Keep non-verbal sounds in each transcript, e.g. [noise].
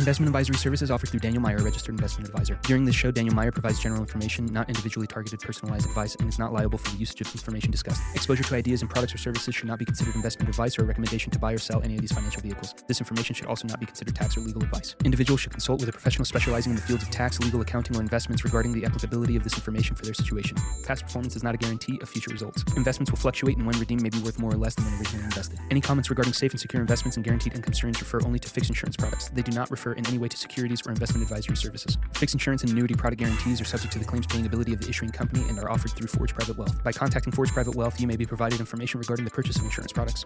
Investment advisory services offered through Daniel Meier, registered investment advisor. During this show, Daniel Meier provides general information, not individually targeted personalized advice, and is not liable for the usage of information discussed. Exposure to ideas and products or services should not be considered investment advice or a recommendation to buy or sell any of these financial vehicles. This information should also not be considered tax or legal advice. Individuals should consult with a professional specializing in the fields of tax, legal, accounting, or investments regarding the applicability of this information for their situation. Past performance is not a guarantee of future results. Investments will fluctuate, and when redeemed, may be worth more or less than when originally invested. Any comments regarding safe and secure investments and guaranteed income streams refer only to fixed insurance products. They do not refer in any way to securities or investment advisory services. Fixed insurance and annuity product guarantees are subject to the claims paying ability of the issuing company and are offered through Forge Private Wealth. By contacting Forge Private Wealth, you may be provided information regarding the purchase of insurance products.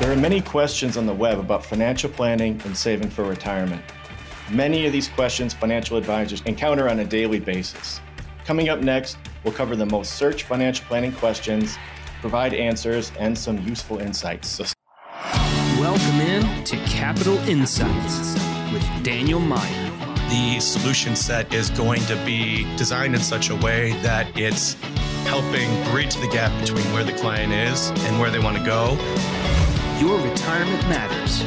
There are many questions on the web about financial planning and saving for retirement. Many of these questions financial advisors encounter on a daily basis. Coming up next, we'll cover the most searched financial planning questions, provide answers, and some useful insights. So Welcome in to Capital Insights with Daniel Meier. The solution set is going to be designed in such a way that it's helping bridge the gap between where the client is and where they want to go. Your retirement matters.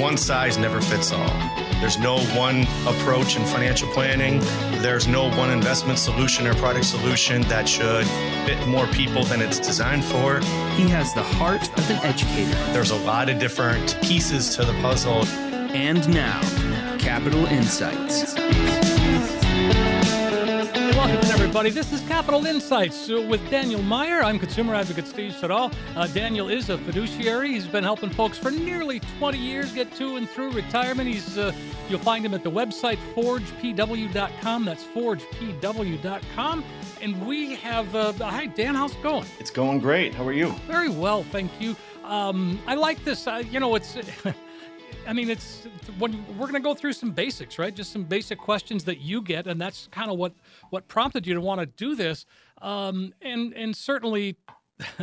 One size never fits all. There's no one approach in financial planning. There's no one investment solution or product solution that should fit more people than it's designed for. He has the heart of an educator. There's a lot of different pieces to the puzzle. And now, Capital Insights. Everybody. This is Capital Insights uh, with Daniel Meier. I'm consumer advocate Steve Siddall. Uh, Daniel is a fiduciary. He's been helping folks for nearly 20 years get to and through retirement. He's uh, you'll find him at the website forgepw.com. That's forgepw.com. And we have uh, hi Dan, how's it going? it's going great. How are you? Very well, thank you. Um, I like this. Uh, you know, it's. [laughs] I mean, it's when we're going to go through some basics, right? Just some basic questions that you get, and that's kind of what what prompted you to want to do this. Um, and and certainly, [laughs]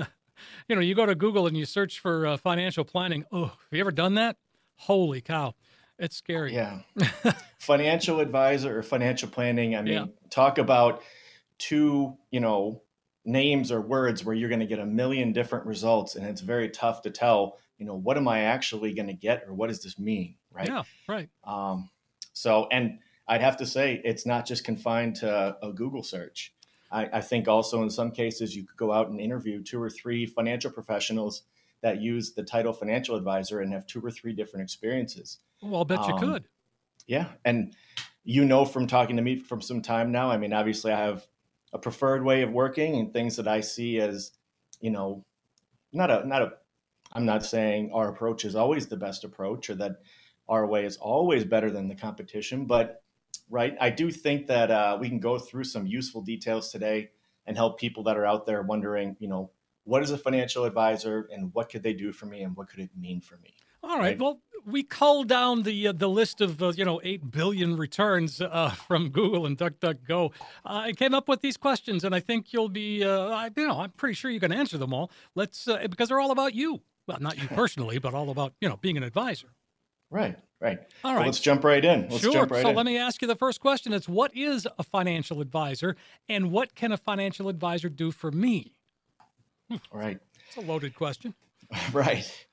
you know, you go to Google and you search for uh, financial planning. Oh, have you ever done that? Holy cow, it's scary. Yeah. [laughs] financial advisor or financial planning. I mean, Yeah. talk about two, you know, names or words where you're going to get a million different results and it's very tough to tell, you know, what am I actually going to get or what does this mean, right? Yeah, right. Um, so, and I'd have to say it's not just confined to a Google search. I, I think also in some cases you could go out and interview two or three financial professionals that use the title financial advisor and have two or three different experiences. Well, I'll bet you Um, could. Yeah, and you know from talking to me from some time now. I mean, obviously, I have a preferred way of working and things that I see as, you know, not a not a. I'm not saying our approach is always the best approach or that our way is always better than the competition, but right, I do think that uh, we can go through some useful details today and help people that are out there wondering, you know, what is a financial advisor and what could they do for me and what could it mean for me? All right. right. Well, we culled down the uh, the list of uh, you know eight billion returns uh, [laughs] from Google and DuckDuckGo. Uh, I came up with these questions, and I think you'll be uh, I, you know I'm pretty sure you can answer them all. Let's uh, because they're all about you. Well, not you personally, but all about you know being an advisor. Right, right. All right. Well, let's jump right in. Let's sure. jump right so in. let me ask you the first question: It's what is a financial advisor, and what can a financial advisor do for me? Right, It's a loaded question. [laughs] right.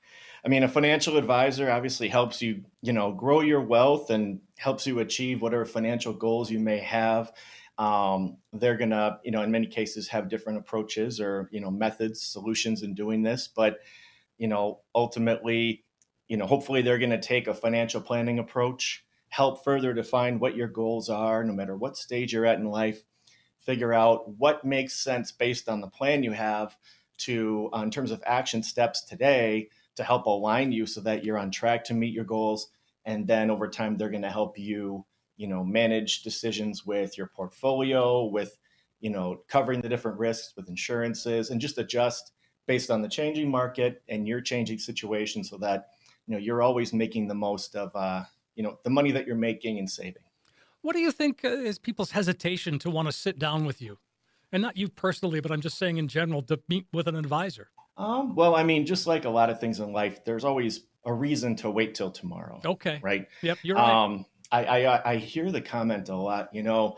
I mean, a financial advisor obviously helps you, you know, grow your wealth and helps you achieve whatever financial goals you may have. Um, they're gonna, you know, in many cases have different approaches or you know methods, solutions in doing this. But you know, ultimately, you know, hopefully they're going to take a financial planning approach, help further define what your goals are, no matter what stage you're at in life. Figure out what makes sense based on the plan you have to, uh, in terms of action steps today, to help align you so that you're on track to meet your goals. And then over time, they're going to help you, you know, manage decisions with your portfolio, with, you know, covering the different risks with insurances, and just adjust based on the changing market and your changing situation, so that you know you're always making the most of, uh, you know, the money that you're making and saving. What do you think uh, is people's hesitation to want to sit down with you? And not you personally, but I'm just saying in general to meet with an advisor. Um, well, I mean, just like a lot of things in life, there's always a reason to wait till tomorrow. Okay. Right. Yep, you're right. Um, I, I I hear the comment a lot. You know,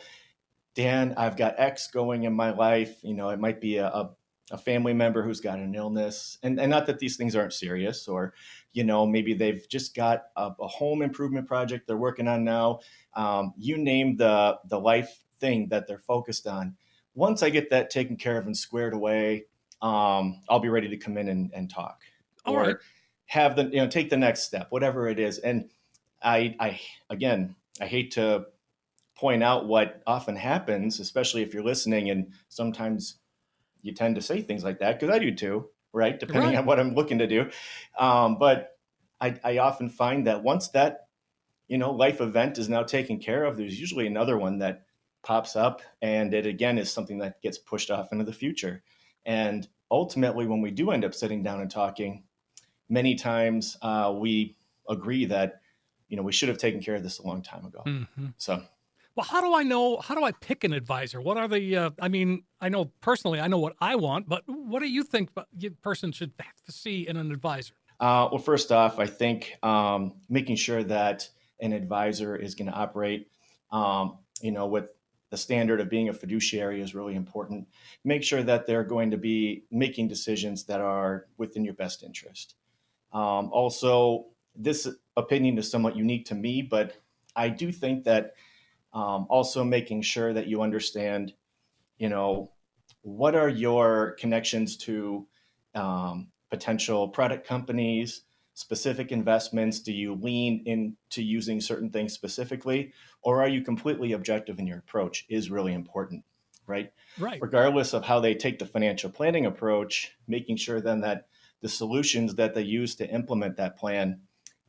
Dan, I've got X going in my life. You know, it might be a, a a family member who's got an illness, and, and not that these things aren't serious, or you know maybe they've just got a, a home improvement project they're working on now. Um, you name the the life thing that they're focused on. Once I get that taken care of and squared away, um, I'll be ready to come in and, and talk. All or right. have the you know take the next step, whatever it is. And I I again I hate to point out what often happens, especially if you're listening, and sometimes you tend to say things like that because I do too, right? Depending Right. on what I'm looking to do. Um, but I, I often find that once that you know life event is now taken care of, there's usually another one that pops up, and it again is something that gets pushed off into the future. And ultimately, when we do end up sitting down and talking, many times uh, we agree that you know we should have taken care of this a long time ago. Mhm. So Well, how do I know? How do I pick an advisor? What are the? Uh, I mean, I know personally, I know what I want, but what do you think a person should have to see in an advisor? Uh, well, first off, I think um, making sure that an advisor is going to operate, um, you know, with the standard of being a fiduciary is really important. Make sure that they're going to be making decisions that are within your best interest. Um, also, this opinion is somewhat unique to me, but I do think that um, also making sure that you understand, you know, what are your connections to um, potential product companies, specific investments? Do you lean into using certain things specifically, or are you completely objective in your approach? Is really important, right? Right. Regardless of how they take the financial planning approach, making sure then that the solutions that they use to implement that plan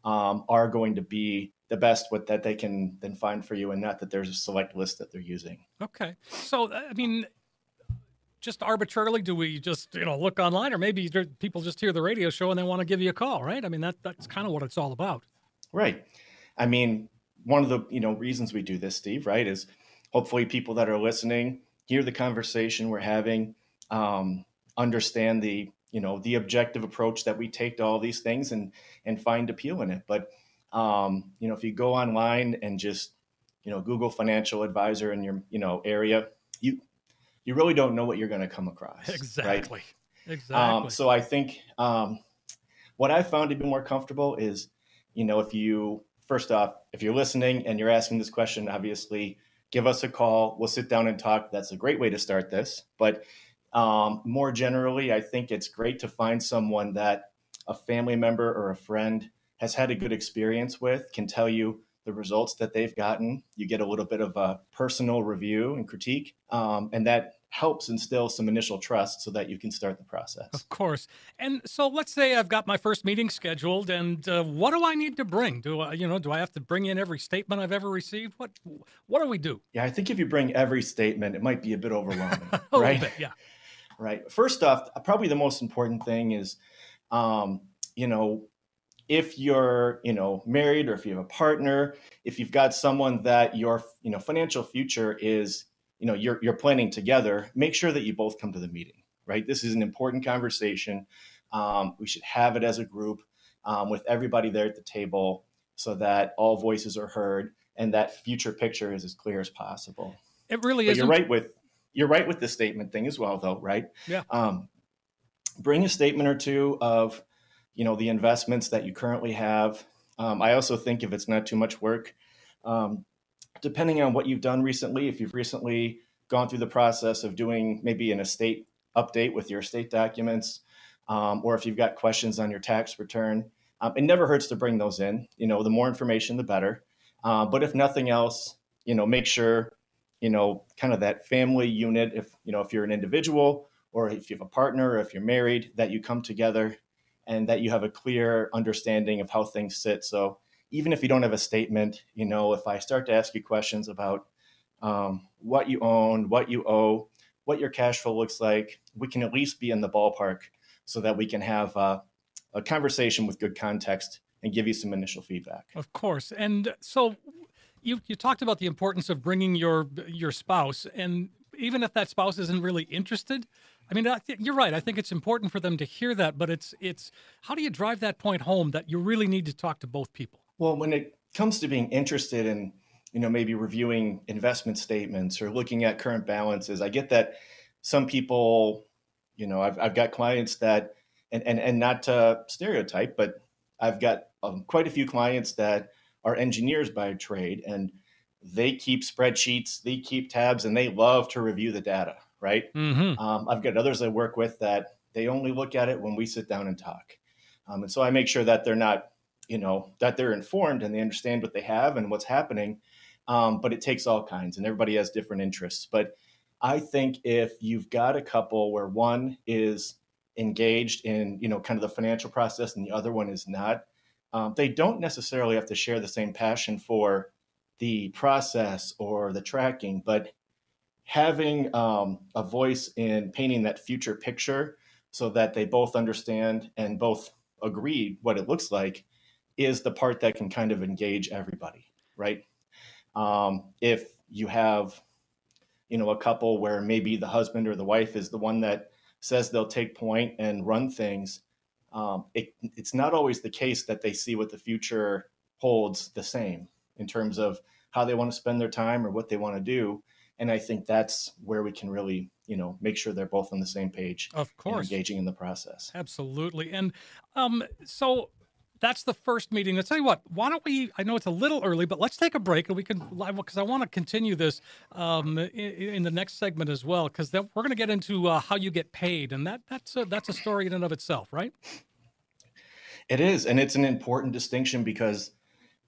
um, are going to be the best what that they can then find for you, and not that there's a select list that they're using. Okay. So, I mean, just arbitrarily, do we just you know look online, or maybe people just hear the radio show and they want to give you a call, right? I mean, that that's kind of what it's all about. Right. I mean, one of the you know reasons we do this, Steve, right, is hopefully people that are listening hear the conversation we're having, um, understand the you know the objective approach that we take to all these things, and and find appeal in it. But um, you know, if you go online and just you know Google financial advisor in your you know area, you you really don't know what you're going to come across. right? Exactly. Exactly. Um, so I think um, what I found to be more comfortable is, you know, if you first off, if you're listening and you're asking this question, obviously give us a call. We'll sit down and talk. That's a great way to start this. But um, more generally, I think it's great to find someone that a family member or a friend has had a good experience with, can tell you the results that they've gotten. You get a little bit of a personal review and critique, um, and that helps instill some initial trust so that you can start the process. Of course. And so let's say I've got my first meeting scheduled and uh, what do I need to bring? Do I, you know, do I have to bring in every statement I've ever received? What what do we do? Yeah, I think if you bring every statement, it might be a bit overwhelming, [laughs] A right? bit, yeah. Right. First off, probably the most important thing is, um, you know, if you're, you know, married or if you have a partner, if you've got someone that your, you know, financial future is, you know, you're you're planning together, make sure that you both come to the meeting. Right. This is an important conversation. Um, we should have it as a group um, with everybody there at the table, so that all voices are heard and that future picture is as clear as possible. It really is. you're right with you're right with the statement thing as well, though, right? Yeah. Um, bring a statement or two of, you know, the investments that you currently have. Um, I also think if it's not too much work, um, depending on what you've done recently, if you've recently gone through the process of doing maybe an estate update with your estate documents, um, or if you've got questions on your tax return, um, it never hurts to bring those in. You know, the more information, the better. Uh, but if nothing else, you know, make sure you know, kind of that family unit. If, you know, if you're an individual or if you have a partner or if you're married, that you come together and that you have a clear understanding of how things sit. So even if you don't have a statement, you know, if I start to ask you questions about um, what you own, what you owe, what your cash flow looks like, we can at least be in the ballpark so that we can have uh, a conversation with good context and give you some initial feedback. Of course. And so you you talked about the importance of bringing your your spouse and even if that spouse isn't really interested, I mean, I thi- you're right. I think it's important for them to hear that, but it's it's how do you drive that point home that you really need to talk to both people? Well, when it comes to being interested in, you know, maybe reviewing investment statements or looking at current balances, I get that some people, You know, I've, I've got clients that, and, and, and not to stereotype, but I've got um, quite a few clients that are engineers by trade and they keep spreadsheets, they keep tabs, and they love to review the data, right? Mm-hmm. Um, I've got others I work with that they only look at it when we sit down and talk. Um, and so I make sure that they're not, you know, that they're informed and they understand what they have and what's happening. Um, but it takes all kinds and everybody has different interests. But I think if you've got a couple where one is engaged in, you know, kind of the financial process and the other one is not, um, they don't necessarily have to share the same passion for the process or the tracking, but having um, a voice in painting that future picture so that they both understand and both agree what it looks like is the part that can kind of engage everybody, right? Um, if you have, you know, a couple where maybe the husband or the wife is the one that says they'll take point and run things, um, it, it's not always the case that they see what the future holds the same in terms of how they want to spend their time or what they want to do. And I think that's where we can really, you know, make sure they're both on the same page. Of course, engaging in the process. Absolutely. And um, so that's the first meeting. I'll tell you what, why don't we? I know it's a little early, but let's take a break and we can live because I want to continue this um, in, in, the next segment as well because we're going to get into uh, how you get paid, and that that's a, that's a story in and of itself, right? It is, and it's an important distinction because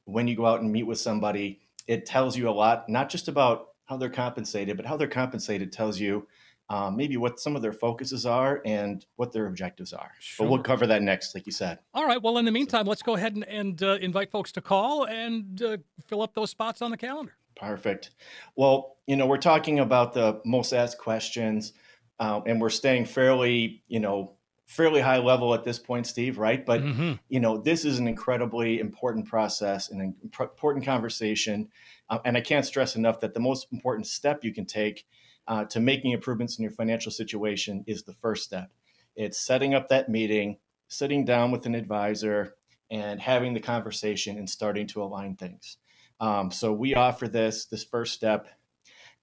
when you go out and meet with somebody, it tells you a lot, not just about how they're compensated, but how they're compensated tells you um, maybe what some of their focuses are and what their objectives are. Sure. But we'll cover that next, like you said. All right. Well, in the meantime, let's go ahead and, and uh, invite folks to call and uh, fill up those spots on the calendar. Perfect. Well, you know, we're talking about the most asked questions, uh, and we're staying fairly, you know, fairly high level at this point, Steve, right? But mm-hmm. you know, this is an incredibly important process and an important conversation, uh, and I can't stress enough that the most important step you can take uh, to making improvements in your financial situation is the first step. It's setting up that meeting, sitting down with an advisor, and having the conversation and starting to align things. Um, so we offer this this first step.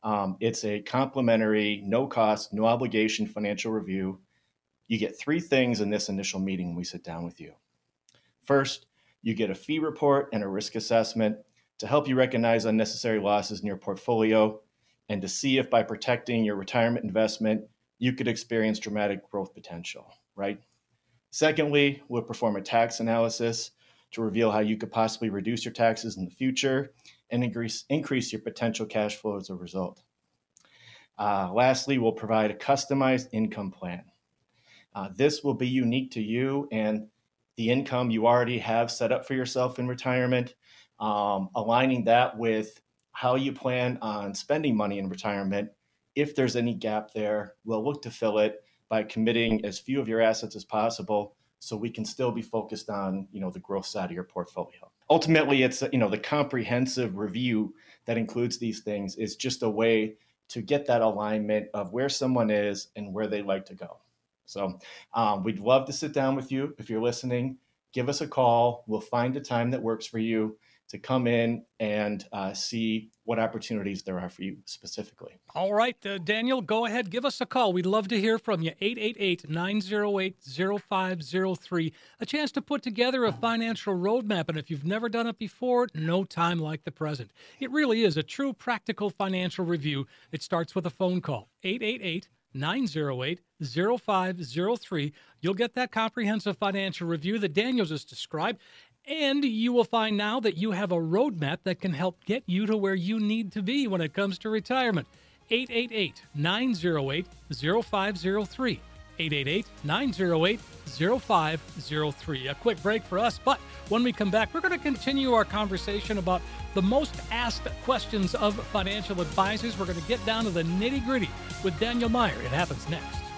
Um, it's a complimentary, no cost, no obligation financial review you get three things in this initial meeting when we sit down with you. First, you get a fee report and a risk assessment to help you recognize unnecessary losses in your portfolio and to see if by protecting your retirement investment, you could experience dramatic growth potential, right? Secondly, we'll perform a tax analysis to reveal how you could possibly reduce your taxes in the future and increase, increase your potential cash flow as a result. Uh, lastly, we'll provide a customized income plan uh, this will be unique to you and the income you already have set up for yourself in retirement, um, aligning that with how you plan on spending money in retirement. If there's any gap there, we'll look to fill it by committing as few of your assets as possible so we can still be focused on you know the growth side of your portfolio ultimately it's you know the comprehensive review that includes these things is just a way to get that alignment of where someone is and where they like to go so um, we'd love to sit down with you. If you're listening, give us a call. We'll find a time that works for you to come in and uh, see what opportunities there are for you specifically. All right, uh, Daniel, go ahead. Give us a call. We'd love to hear from you. 888 908 0503. A chance to put together a financial roadmap. And if you've never done it before, no time like the present. It really is a true practical financial review. It starts with a phone call. 888 908 0503. You'll get that comprehensive financial review that Daniel just described. And you will find now that you have a roadmap that can help get you to where you need to be when it comes to retirement. 888 908 0503. 888 908 0503. A quick break for us, but when we come back, we're going to continue our conversation about the most asked questions of financial advisors. We're going to get down to the nitty gritty with Daniel Meier. It happens next.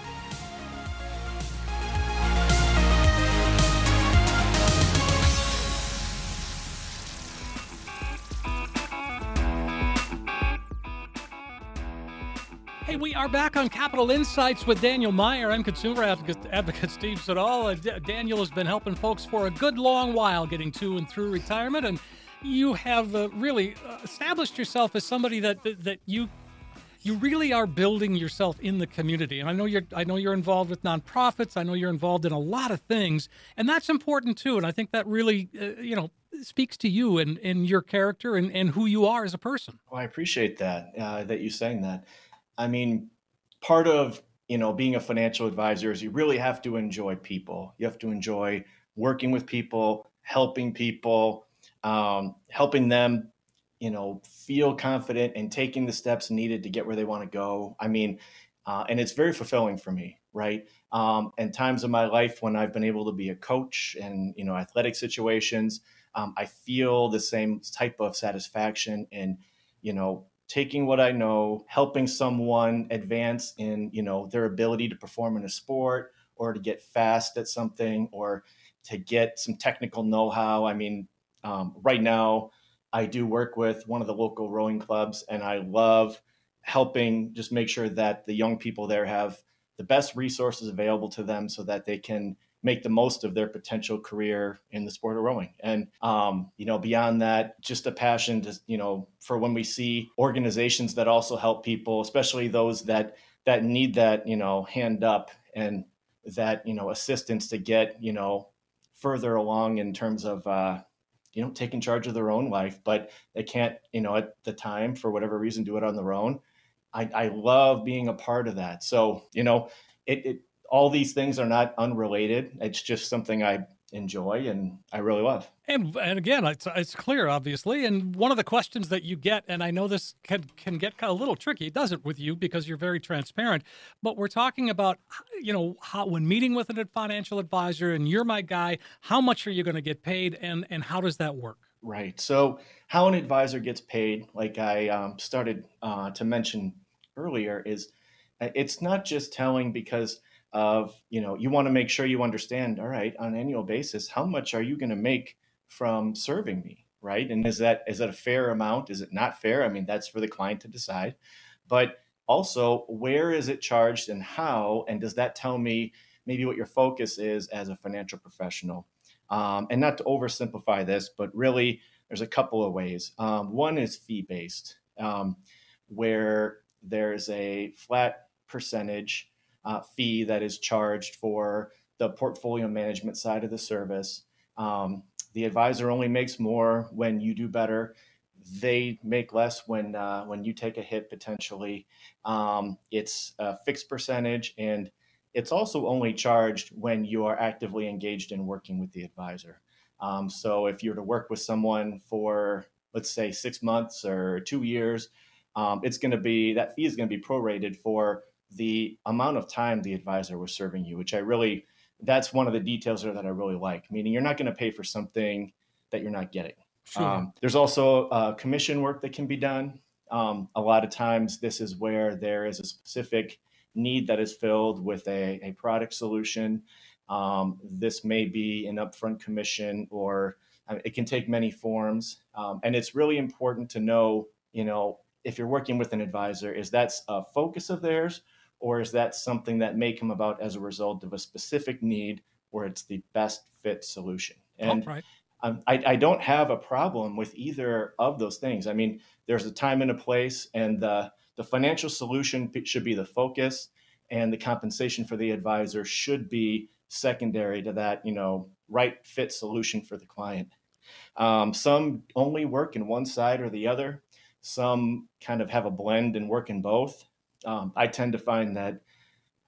Hey, we are back on Capital Insights with Daniel Meier. I'm consumer advocate, advocate Steve Siddall. Uh, D- Daniel has been helping folks for a good long while getting to and through retirement, and you have uh, really uh, established yourself as somebody that that you you really are building yourself in the community. And I know you're I know you're involved with nonprofits. I know you're involved in a lot of things, and that's important too. And I think that really uh, you know speaks to you and, and your character and, and who you are as a person. Well, I appreciate that uh, that you saying that. I mean, part of you know being a financial advisor is you really have to enjoy people. You have to enjoy working with people, helping people, um, helping them you know feel confident and taking the steps needed to get where they want to go. I mean, uh, and it's very fulfilling for me, right? Um, and times in my life when I've been able to be a coach and you know athletic situations um, I feel the same type of satisfaction and you know, taking what I know, helping someone advance in, you know, their ability to perform in a sport or to get fast at something or to get some technical know-how. I mean, um, right now I do work with one of the local rowing clubs and I love helping just make sure that the young people there have the best resources available to them so that they can make the most of their potential career in the sport of rowing. And um, you know, beyond that, just a passion to you know for when we see organizations that also help people, especially those that that need that you know hand up and that you know assistance to get you know further along in terms of uh, you know taking charge of their own life, but they can't you know at the time for whatever reason do it on their own. I, I love being a part of that. So you know, it, it all these things are not unrelated. It's just something I enjoy and I really love. And and again, it's it's clear, obviously. And one of the questions that you get, and I know this can can get a little tricky. It doesn't with you because you're very transparent. But we're talking about, you know, how when meeting with a financial advisor, and you're my guy, how much are you going to get paid, and and how does that work? Right. So how an advisor gets paid, like I um, started uh, to mention earlier, is uh, it's not just telling because of you know you want to make sure you understand all right on an annual basis how much are you going to make from serving me? Right? And is that is that a fair amount? Is it not fair? I mean that's for the client to decide. But also where is it charged and how? And does that tell me maybe what your focus is as a financial professional? Um, and not to oversimplify this but really there's a couple of ways. Um, one is fee based um, where there's a flat percentage uh, fee that is charged for the portfolio management side of the service. Um, the advisor only makes more when you do better. They make less when uh, when you take a hit potentially. Um, it's a fixed percentage, and it's also only charged when you are actively engaged in working with the advisor. Um, so if you're to work with someone for let's say six months or two years, um, it's going to be that fee is going to be prorated for the amount of time the advisor was serving you, which I really, that's one of the details there that I really like. Meaning you're not going to pay for something that you're not getting. Sure. Um, there's also uh, commission work that can be done. Um, a lot of times, this is where there is a specific need that is filled with a, a product solution. Um, this may be an upfront commission, or uh, it can take many forms. Um, and it's really important to know, you know, if you're working with an advisor, is that a focus of theirs, or is that something that may come about as a result of a specific need where it's the best fit solution? And oh, right. um, I, I, don't have a problem with either of those things. I mean, there's a time and a place, and the, the financial solution should be the focus, and the compensation for the advisor should be secondary to that, you know, right fit solution for the client. Um, some only work in one side or the other. Some kind of have a blend and work in both um, I tend to find that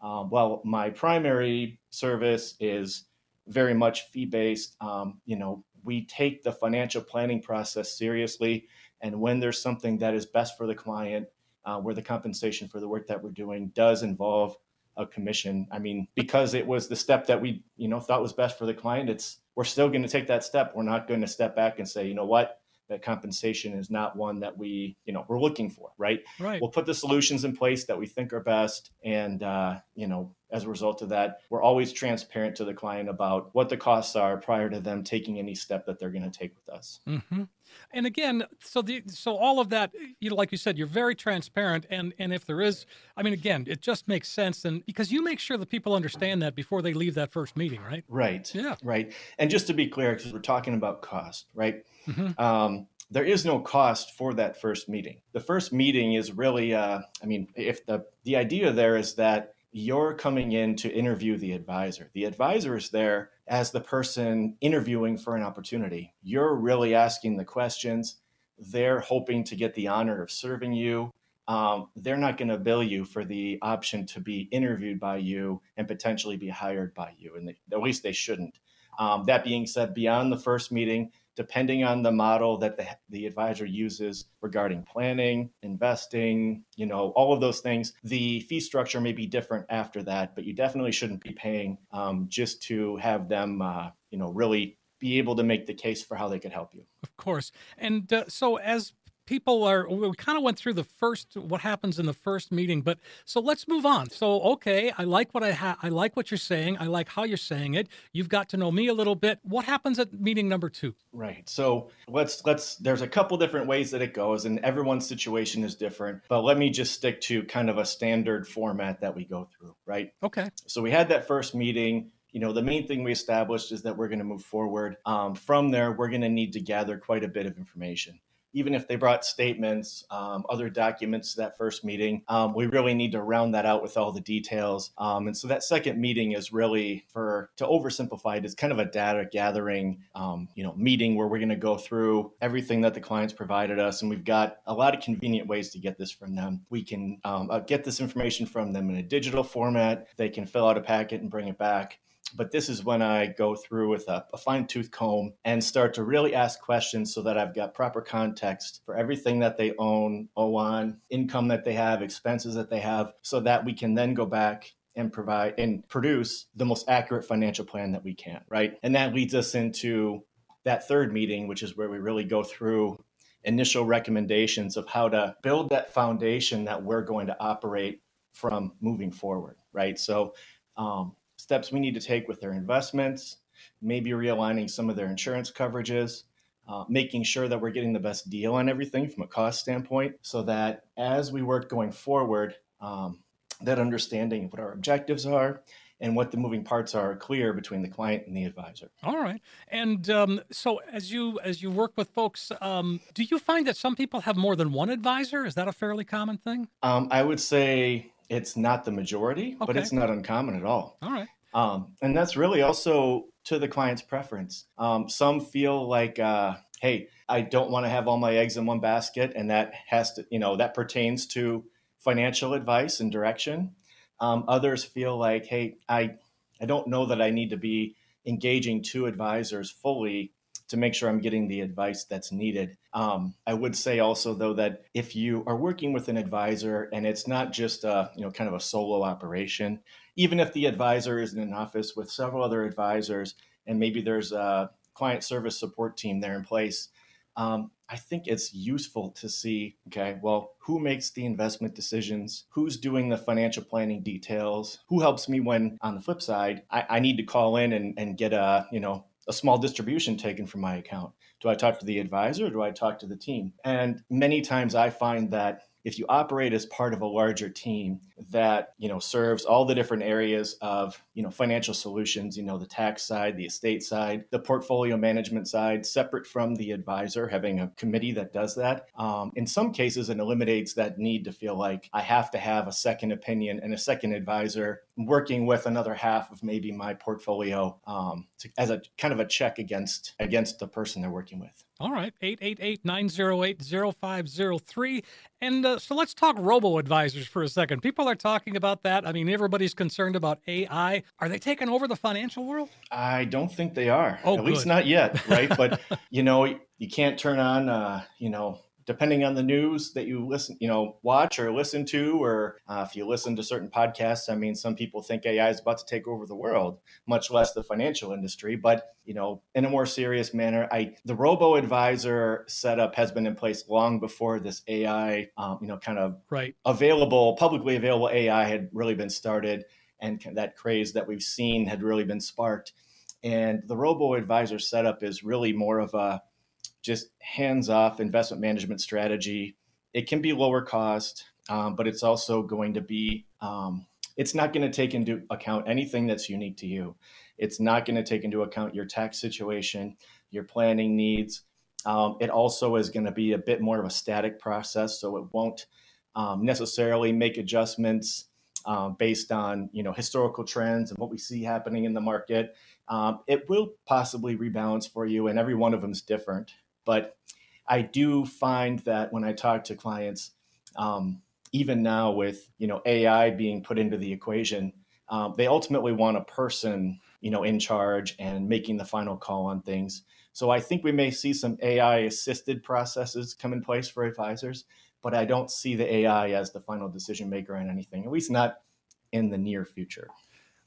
um, while my primary service is very much fee based, um, you know, we take the financial planning process seriously. And when there's something that is best for the client, uh, where the compensation for the work that we're doing does involve a commission, I mean, because it was the step that we, you know, thought was best for the client, it's we're still going to take that step. We're not going to step back and say, you know what, that compensation is not one that we you know we're looking for right? Right. We'll put the solutions in place that we think are best and uh, you know as a result of that we're always transparent to the client about what the costs are prior to them taking any step that they're going to take with us. Mm-hmm. And again so the so all of that you know like you said you're very transparent and and if there is i mean again it just makes sense and because you make sure that people understand that before they leave that first meeting right? Right. Yeah. Right. And just to be clear because we're talking about cost right? Mm-hmm. Um, there is no cost for that first meeting. The first meeting is really, uh, I mean, if the the idea there is that you're coming in to interview the advisor. The advisor is there as the person interviewing for an opportunity. You're really asking the questions. They're hoping to get the honor of serving you. Um, they're not going to bill you for the option to be interviewed by you and potentially be hired by you. And they, at least they shouldn't. Um, that being said, beyond the first meeting, depending on the model that the, the advisor uses regarding planning, investing, you know, all of those things, the fee structure may be different after that, but you definitely shouldn't be paying um, just to have them, uh, you know, really be able to make the case for how they could help you. Of course. And uh, so as people are we kind of went through the first what happens in the first meeting but so let's move on. So okay i like what i ha- i like what you're saying i like how you're saying it you've got to know me a little bit. What happens at meeting number two? Right so let's let's there's a couple different ways that it goes and everyone's situation is different but let me just stick to kind of a standard format that we go through right? Okay. So we had that first meeting you know the main thing we established is that we're going to move forward um, from there we're going to need to gather quite a bit of information even if they brought statements, um, other documents to that first meeting, um, we really need to round that out with all the details. Um, and so that second meeting is really for to oversimplify it's kind of a data gathering, um, you know, meeting where we're going to go through everything that the clients provided us, and we've got a lot of convenient ways to get this from them. We can um, uh, get this information from them in a digital format. They can fill out a packet and bring it back but this is when I go through with a, a fine tooth comb and start to really ask questions so that I've got proper context for everything that they own, owe on, income that they have, expenses that they have, so that we can then go back and provide and produce the most accurate financial plan that we can, right? And that leads us into that third meeting, which is where we really go through initial recommendations of how to build that foundation that we're going to operate from moving forward, right? So, um, steps we need to take with their investments, maybe realigning some of their insurance coverages, uh, making sure that we're getting the best deal on everything from a cost standpoint, so that as we work going forward, um, that understanding of what our objectives are and what the moving parts are are clear between the client and the advisor. All right. And um, so as you as you work with folks, um, do you find that some people have more than one advisor? Is that a fairly common thing? Um, I would say it's not the majority, okay. but it's not uncommon at all. All right. Um, and that's really also to the client's preference. Um, some feel like, uh, hey, I don't want to have all my eggs in one basket, and that has to, you know, that pertains to financial advice and direction. Um, others feel like, hey, I, I don't know that I need to be engaging two advisors fully to make sure I'm getting the advice that's needed. Um, I would say also though that if you are working with an advisor and it's not just a you know kind of a solo operation, even if the advisor is in an office with several other advisors and maybe there's a client service support team there in place, um, I think it's useful to see, okay, well, who makes the investment decisions? Who's doing the financial planning details? Who helps me when, on the flip side, I, I need to call in and, and get a, you know, a small distribution taken from my account? Do I talk to the advisor or do I talk to the team? And many times I find that if you operate as part of a larger team that you know serves all the different areas of you know financial solutions you know the tax side the estate side the portfolio management side separate from the advisor having a committee that does that um, in some cases it eliminates that need to feel like i have to have a second opinion and a second advisor working with another half of maybe my portfolio um, to, as a kind of a check against against the person they're working with all right, 888-908-0503. And uh, so let's talk robo-advisors for a second. People are talking about that. I mean, everybody's concerned about AI. Are they taking over the financial world? I don't think they are. Oh, At good. least not yet, right? but, [laughs] you know, you can't turn on, uh, you know, depending on the news that you listen, you know, watch or listen to, or uh, if you listen to certain podcasts, I mean, some people think AI is about to take over the world, much less the financial industry. But you know, in a more serious manner, I the robo advisor setup has been in place long before this AI, um, you know, kind of right available, publicly available AI had really been started, and that craze that we've seen had really been sparked. And the robo advisor setup is really more of a just hands off investment management strategy. It can be lower cost, um, but it's also going to be, um, it's not going to take into account anything that's unique to you. It's not going to take into account your tax situation, your planning needs. Um, it also is going to be a bit more of a static process, so it won't um, necessarily make adjustments um, based on you know historical trends and what we see happening in the market. Um, it will possibly rebalance for you, and every one of them is different. But I do find that when I talk to clients, um, even now with you know AI being put into the equation, um, they ultimately want a person you know in charge and making the final call on things. So I think we may see some AI assisted processes come in place for advisors, but I don't see the AI as the final decision maker on anything, at least not in the near future.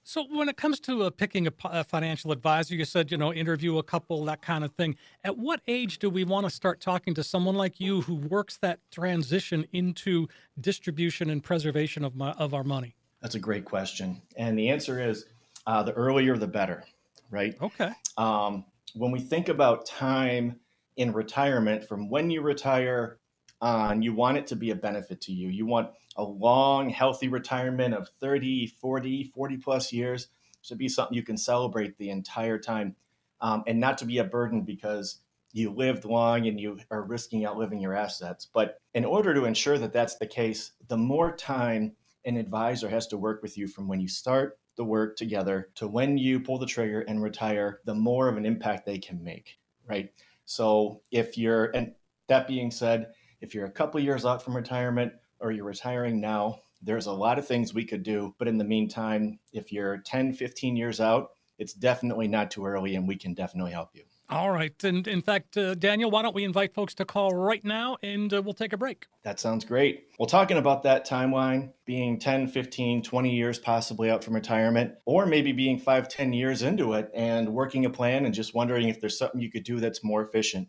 So when it comes to uh, picking a, a, financial advisor, you said you know interview a couple, that kind of thing. At what age do we want to start talking to someone like you who works that transition into distribution and preservation of my, of our money? That's a great question, and the answer is uh, the earlier the better, right? Okay. Um, when we think about time in retirement, from when you retire on, you want it to be a benefit to you. You want a long, healthy retirement of 30, 40, 40 plus years to be something you can celebrate the entire time um, and not to be a burden because you lived long and you are risking outliving your assets. But in order to ensure that that's the case, the more time an advisor has to work with you from when you start the work together to when you pull the trigger and retire, the more of an impact they can make, right? So if you're, and that being said, if you're a couple years out from retirement or you're retiring now, there's a lot of things we could do. But in the meantime, if you're 10, 15 years out, it's definitely not too early and we can definitely help you. All right. And in fact, uh, Daniel, why don't we invite folks to call right now and uh, we'll take a break? That sounds great. Well, talking about that timeline being 10, 15, 20 years possibly out from retirement, or maybe being five, 10 years into it and working a plan and just wondering if there's something you could do that's more efficient,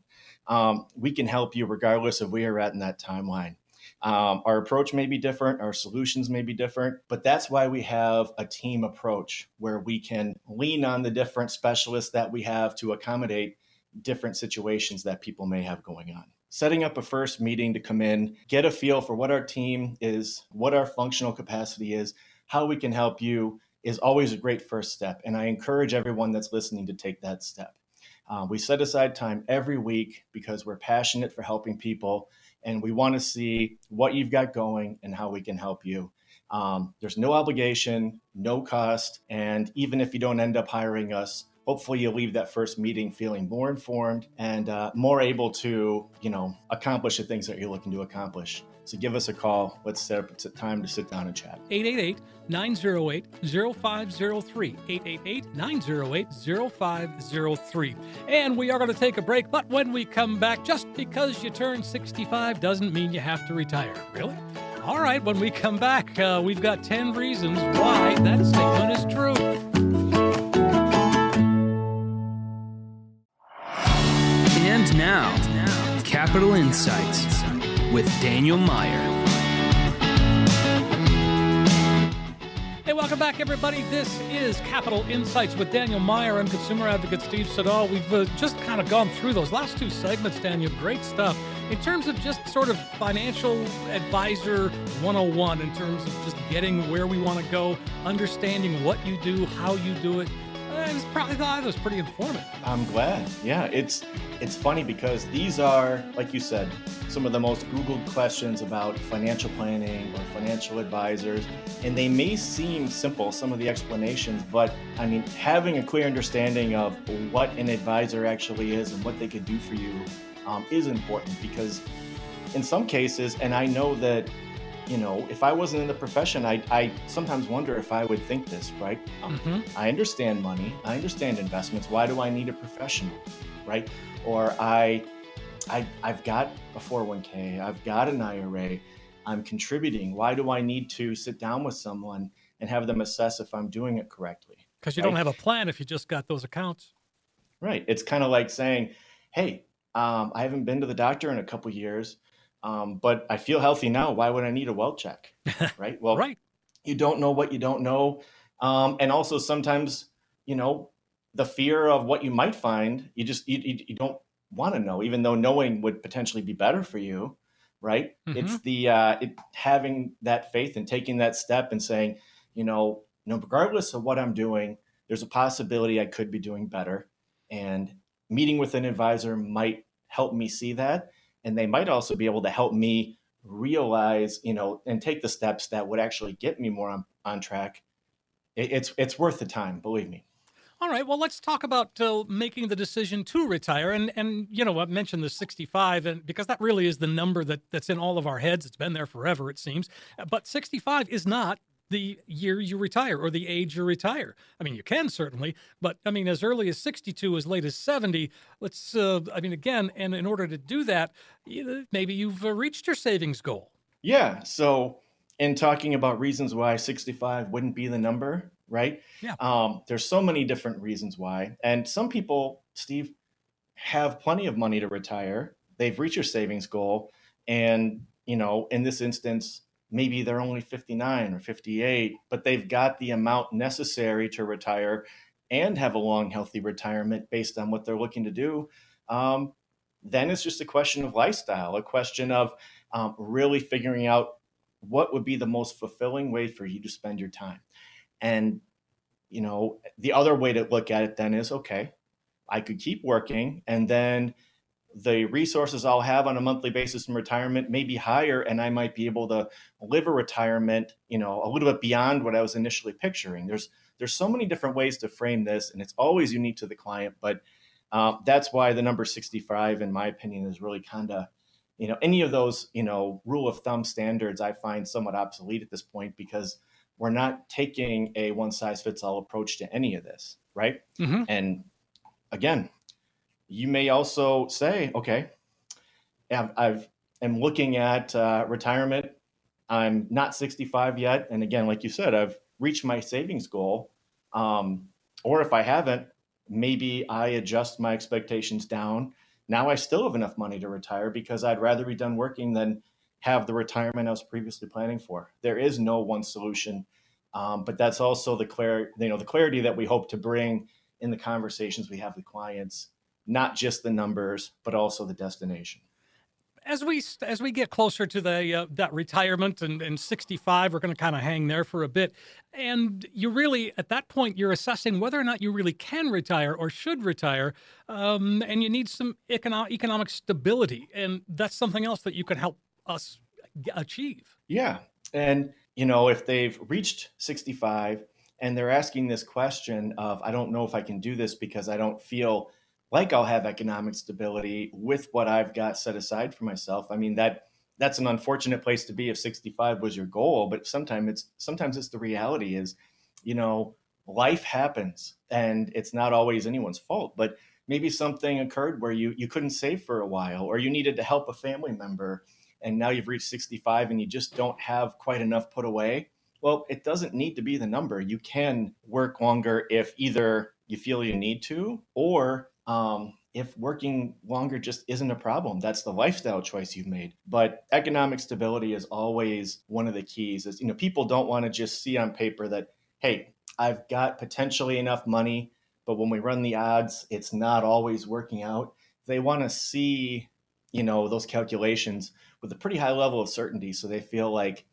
um, we can help you regardless of where you're at in that timeline. Um, our approach may be different, our solutions may be different, but that's why we have a team approach where we can lean on the different specialists that we have to accommodate different situations that people may have going on. Setting up a first meeting to come in, get a feel for what our team is, what our functional capacity is, how we can help you is always a great first step. And I encourage everyone that's listening to take that step. Uh, we set aside time every week because we're passionate for helping people and we want to see what you've got going and how we can help you. Um, there's no obligation, no cost, and even if you don't end up hiring us, hopefully you'll leave that first meeting feeling more informed and uh, more able to, you know, accomplish the things that you're looking to accomplish. So give us a call. Let's set up a time to sit down and chat. 888 908 0503. 888 908 0503. And we are going to take a break, but when we come back, just because you turn 65 doesn't mean you have to retire. Really? All right, when we come back, uh, we've got 10 reasons why that statement is true. Capital Insights with Daniel Meier. Hey, welcome back, everybody. This is Capital Insights with Daniel Meier. I'm consumer advocate Steve Siddall. We've uh, just kind of gone through those last two segments, Daniel. Great stuff. In terms of just sort of financial advisor 101, in terms of just getting where we want to go, understanding what you do, how you do it, I was probably thought it was pretty informative. I'm glad. Yeah, it's it's funny because these are, like you said, some of the most Googled questions about financial planning or financial advisors, and they may seem simple, some of the explanations, but I mean, having a clear understanding of what an advisor actually is and what they could do for you um, is important because in some cases, and I know that you know, if I wasn't in the profession, I, I sometimes wonder if I would think this, right? Um, mm-hmm. I understand money, I understand investments. Why do I need a professional, right? Or I, I, I've got a 401k, I've got an IRA, I'm contributing. Why do I need to sit down with someone and have them assess if I'm doing it correctly? Because you right? don't have a plan if you just got those accounts. Right. It's kind of like saying, hey, um, I haven't been to the doctor in a couple years um, but I feel healthy now. Why would I need a well check? [laughs] Right. Well, right. You don't know what you don't know. Um, and also sometimes, you know, the fear of what you might find, you just, you, you, you don't want to know, even though knowing would potentially be better for you. Right. Mm-hmm. It's the, uh, it, having that faith and taking that step and saying, you know, you know, regardless of what I'm doing, there's a possibility I could be doing better. And meeting with an advisor might help me see that. And they might also be able to help me realize, you know, and take the steps that would actually get me more on, on track. It, it's, it's worth the time, believe me. All right. Well, let's talk about uh, making the decision to retire. And and you know, I mentioned the 65, and because that really is the number that that's in all of our heads. It's been there forever, it seems. But 65 is not the year you retire or the age you retire. I mean, you can certainly, but I mean, as early as 62, as late as 70. Let's. Uh, I mean, again, and in order to do that, maybe you've uh, reached your savings goal. Yeah. So, in talking about reasons why 65 wouldn't be the number, right? Yeah. Um, there's so many different reasons why, and some people, Steve, have plenty of money to retire. They've reached their savings goal, and you know, in this instance, maybe they're only 59 or 58, but they've got the amount necessary to retire and have a long, healthy retirement based on what they're looking to do. Um, then it's just a question of lifestyle, a question of um, really figuring out what would be the most fulfilling way for you to spend your time. And, you know, the other way to look at it then is okay, I could keep working and then the resources I'll have on a monthly basis in retirement may be higher and I might be able to live a retirement, you know, a little bit beyond what I was initially picturing. There's there's so many different ways to frame this and it's always unique to the client, but uh, that's why the number 65 in my opinion is really kind of you know any of those you know rule of thumb standards i find somewhat obsolete at this point because we're not taking a one size fits all approach to any of this, right? Mm-hmm. And again, you may also say, okay, I've, I've am looking at uh, retirement. I'm not 65 yet, and again, like you said, I've reached my savings goal. Um, or if I haven't, maybe I adjust my expectations down. Now I still have enough money to retire because I'd rather be done working than have the retirement I was previously planning for. There is no one solution, um, but that's also the clear, you know, the clarity that we hope to bring in the conversations we have with clients, not just the numbers, but also the destination. As we as we get closer to the uh, that retirement and, and 65, we're going to kind of hang there for a bit, and you really at that point you're assessing whether or not you really can retire or should retire, um, and you need some economic economic stability, and that's something else that you can help us achieve. Yeah. And, you know, if they've reached 65 and they're asking this question of, I don't know if I can do this because I don't feel like I'll have economic stability with what I've got set aside for myself. I mean, that that's an unfortunate place to be if 65 was your goal, but sometimes it's sometimes it's the reality is, you know, life happens and it's not always anyone's fault, but maybe something occurred where you you couldn't save for a while or you needed to help a family member and now you've reached 65 and you just don't have quite enough put away, well, it doesn't need to be the number. You can work longer if either you feel you need to, or um, if working longer just isn't a problem. That's the lifestyle choice you've made. But economic stability is always one of the keys. Is you know people don't want to just see on paper that hey, I've got potentially enough money, but when we run the odds, it's not always working out. They want to see you know those calculations with a pretty high level of certainty so they feel like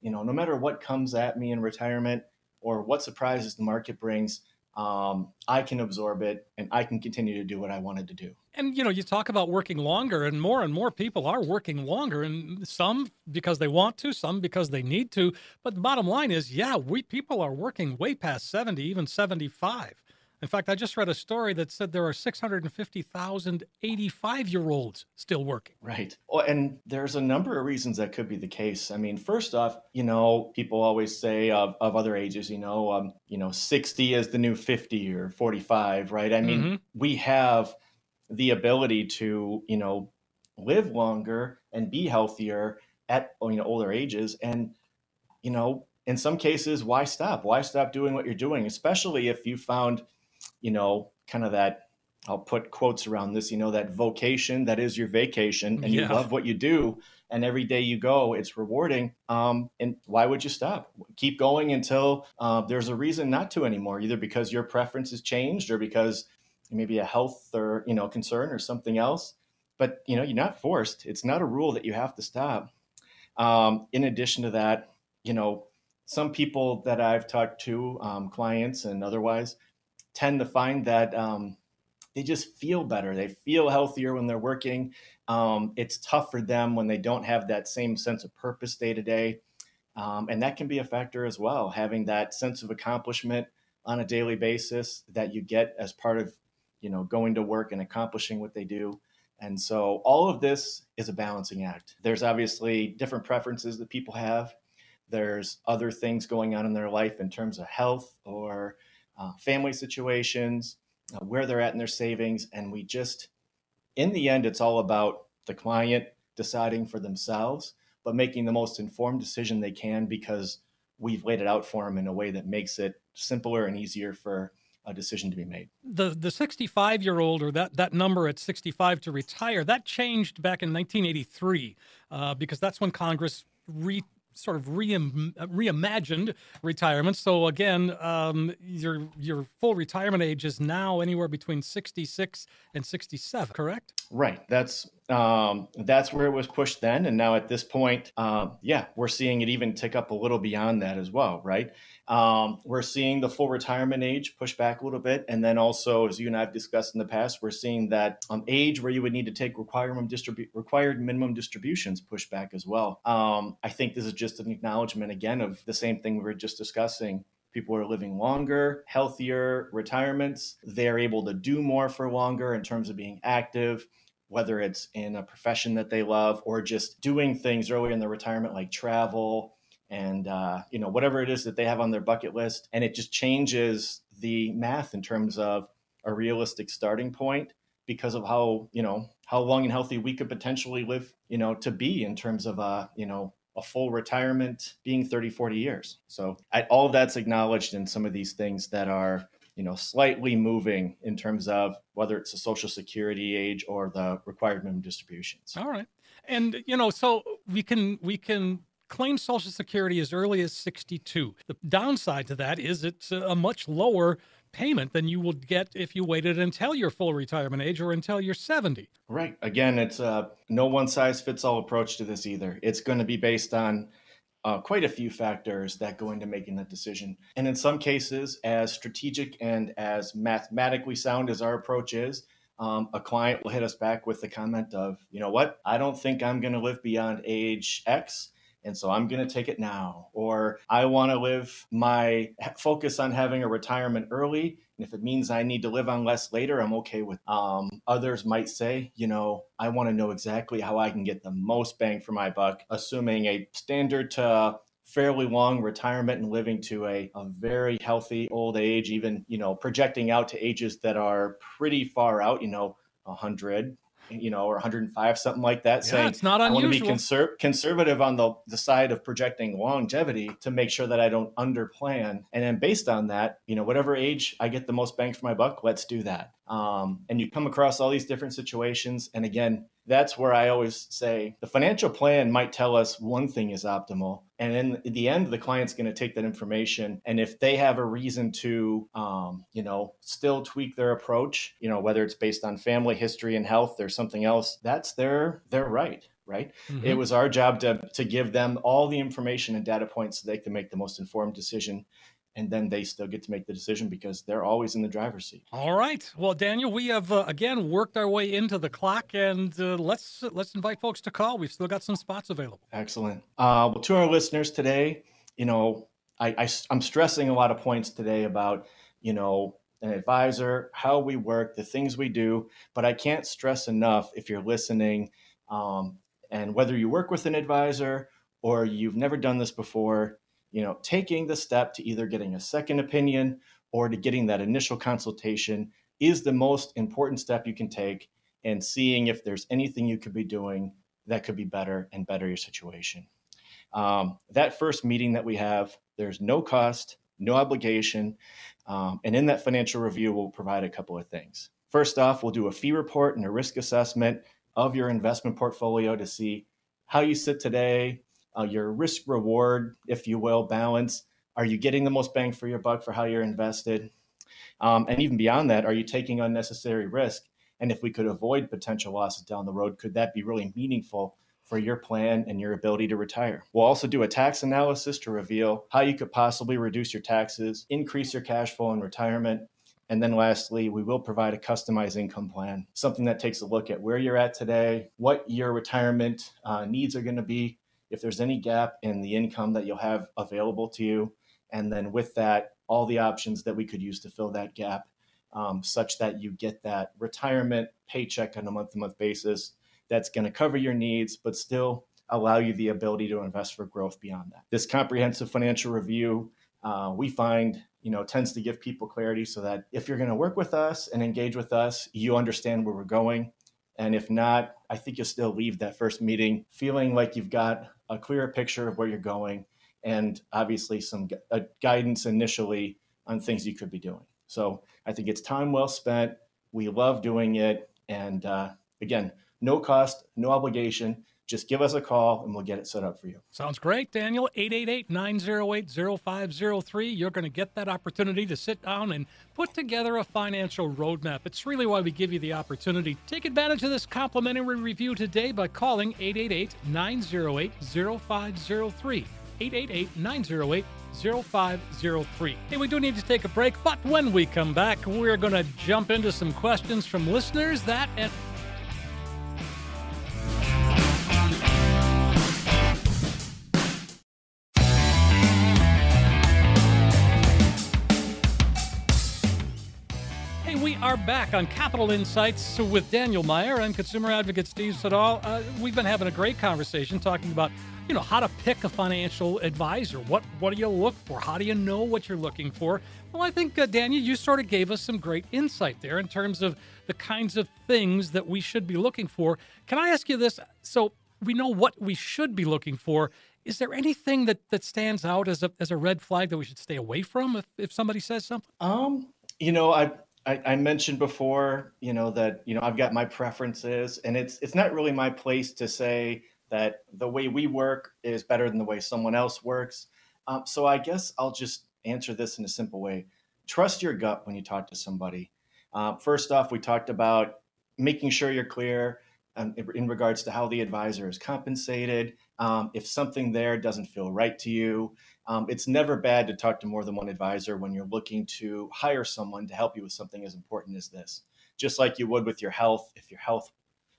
you know no matter what comes at me in retirement or what surprises the market brings um, i can absorb it and i can continue to do what i wanted to do. And you know you talk about working longer and more and more people are working longer and some because they want to some because they need to. But the bottom line is yeah we people are working way past 70 even 75 in fact, I just read a story that said there are 650,000 85 year olds still working. Right. Well, and there's a number of reasons that could be the case. I mean, first off, you know, people always say of, of other ages, you know, um, you know, 60 is the new 50 or 45, right? I mean, mm-hmm. we have the ability to, you know, live longer and be healthier at you know older ages and you know in some cases why stop why stop doing what you're doing especially if you found you know, kind of that I'll put quotes around this, you know, that vocation that is your vacation and yeah. you love what you do. And every day you go, it's rewarding. Um, and why would you stop? Keep going until uh, there's a reason not to anymore, either because your preference has changed or because maybe a health or, you know, concern or something else. But, you know, you're not forced. It's not a rule that you have to stop. Um, in addition to that, you know, some people that I've talked to, um, clients and otherwise, tend to find that um, they just feel better. They feel healthier when they're working. Um, it's tough for them when they don't have that same sense of purpose day to day. Um, and that can be a factor as well, having that sense of accomplishment on a daily basis that you get as part of, you know, going to work and accomplishing what they do. And so all of this is a balancing act. There's obviously different preferences that people have. There's other things going on in their life in terms of health or uh, family situations, uh, where they're at in their savings. And we just, in the end, it's all about the client deciding for themselves, but making the most informed decision they can because we've laid it out for them in a way that makes it simpler and easier for a decision to be made. The the 65 year old or that that number at 65 to retire that changed back in 1983 uh, because that's when Congress re sort of re- reimagined retirement. So again, um, your your full retirement age is now anywhere between 66 and 67. Correct? Right. That's um, that's where it was pushed then, and now at this point, um, yeah, we're seeing it even tick up a little beyond that as well. Right. Um, we're seeing the full retirement age push back a little bit, and then also, as you and I have discussed in the past, we're seeing that um, age where you would need to take distribu- required minimum distributions push back as well. Um, I think this is just an acknowledgement again of the same thing we were just discussing people are living longer, healthier retirements. They're able to do more for longer in terms of being active, whether it's in a profession that they love or just doing things early in their retirement like travel and uh, you know whatever it is that they have on their bucket list. And it just changes the math in terms of a realistic starting point because of how you know how long and healthy we could potentially live you know to be in terms of uh you know a full retirement being 30 40 years. So I, all of that's acknowledged in some of these things that are you know slightly moving in terms of whether it's the social security age or the required minimum distributions all right and you know so we can we can claim Social Security as early as 62. The downside to that is it's a much lower payment than you would get if you waited until your full retirement age or until you're 70. Right. Again, it's a no one size fits all approach to this either. It's going to be based on uh, quite a few factors that go into making that decision. And in some cases, as strategic and as mathematically sound as our approach is, um, a client will hit us back with the comment of, you know what, I don't think I'm going to live beyond age X and so I'm going to take it now. Or I want to live my focus on having a retirement early. And if it means I need to live on less later, I'm okay with. Um, others might say, you know, I want to know exactly how I can get the most bang for my buck, assuming a standard to fairly long retirement and living to a, a very healthy old age, even, you know, projecting out to ages that are pretty far out, you know, 100, you know, or 105, something like that. Yeah, saying it's not unusual. I want to be conser- conservative on the, the side of projecting longevity to make sure that I don't underplan. And then based on that, you know, whatever age I get the most bang for my buck, let's do that. Um, and you come across all these different situations. And again, that's where I always say the financial plan might tell us one thing is optimal. And then in the end, the client's going to take that information. And if they have a reason to, um, you know, still tweak their approach, you know, whether it's based on family history and health or something else, that's their, their right right? Mm-hmm. It was our job to to give them all the information and data points so they can make the most informed decision and then they still get to make the decision because they're always in the driver's seat. All right. Well, Daniel, we have uh, again worked our way into the clock, and uh, let's let's invite folks to call. We've still got some spots available. Excellent. Uh, well, to our listeners today, you know, I, I I'm stressing a lot of points today about you know an advisor, how we work, the things we do, but I can't stress enough if you're listening, um, and whether you work with an advisor or you've never done this before you know, taking the step to either getting a second opinion or to getting that initial consultation is the most important step you can take and seeing if there's anything you could be doing that could be better and better your situation. Um, that first meeting that we have, there's no cost, no obligation. Um, and in that financial review, we'll provide a couple of things. First off, we'll do a fee report and a risk assessment of your investment portfolio to see how you sit today, uh, your risk reward, if you will, balance. Are you getting the most bang for your buck for how you're invested? Um, and even beyond that, are you taking unnecessary risk? And if we could avoid potential losses down the road, could that be really meaningful for your plan and your ability to retire? We'll also do a tax analysis to reveal how you could possibly reduce your taxes, increase your cash flow in retirement, And then lastly, we will provide a customized income plan, something that takes a look at where you're at today, what your retirement uh, needs are going to be, if there's any gap in the income that you'll have available to you. And then with that, all the options that we could use to fill that gap um, such that you get that retirement paycheck on a month to month basis that's going to cover your needs, but still allow you the ability to invest for growth beyond that. This comprehensive financial review, uh, we find, you know, tends to give people clarity so that if you're going to work with us and engage with us, you understand where we're going. And if not, I think you'll still leave that first meeting feeling like you've got a clearer picture of where you're going and obviously some uh, guidance initially on things you could be doing. So I think it's time well spent. We love doing it. And uh, again, no cost, no obligation. Just give us a call and we'll get it set up for you. Sounds great, Daniel. 888 908 0503. You're going to get that opportunity to sit down and put together a financial roadmap. It's really why we give you the opportunity. Take advantage of this complimentary review today by calling 888 908 0503. 888 908 0503. Hey, we do need to take a break, but when we come back, we're going to jump into some questions from listeners that and are back on Capital Insights with Daniel Meier and consumer advocate Steve Siddall. Uh, we've been having a great conversation talking about, you know, how to pick a financial advisor. What what do you look for? How do you know what you're looking for? Well, I think uh, Daniel, you sort of gave us some great insight there in terms of the kinds of things that we should be looking for. Can I ask you this? So we know what we should be looking for. Is there anything that, that stands out as a as a red flag that we should stay away from if, if somebody says something? Um, you know, I I, I, mentioned before, you know, that you know I've got my preferences, and it's it's not really my place to say that the way we work is better than the way someone else works. Um, so I guess I'll just answer this in a simple way: trust your gut when you talk to somebody. Uh, first off, we talked about making sure you're clear um, in regards to how the advisor is compensated. Um, if something there doesn't feel right to you, um, it's never bad to talk to more than one advisor when you're looking to hire someone to help you with something as important as this. Just like you would with your health, if your health,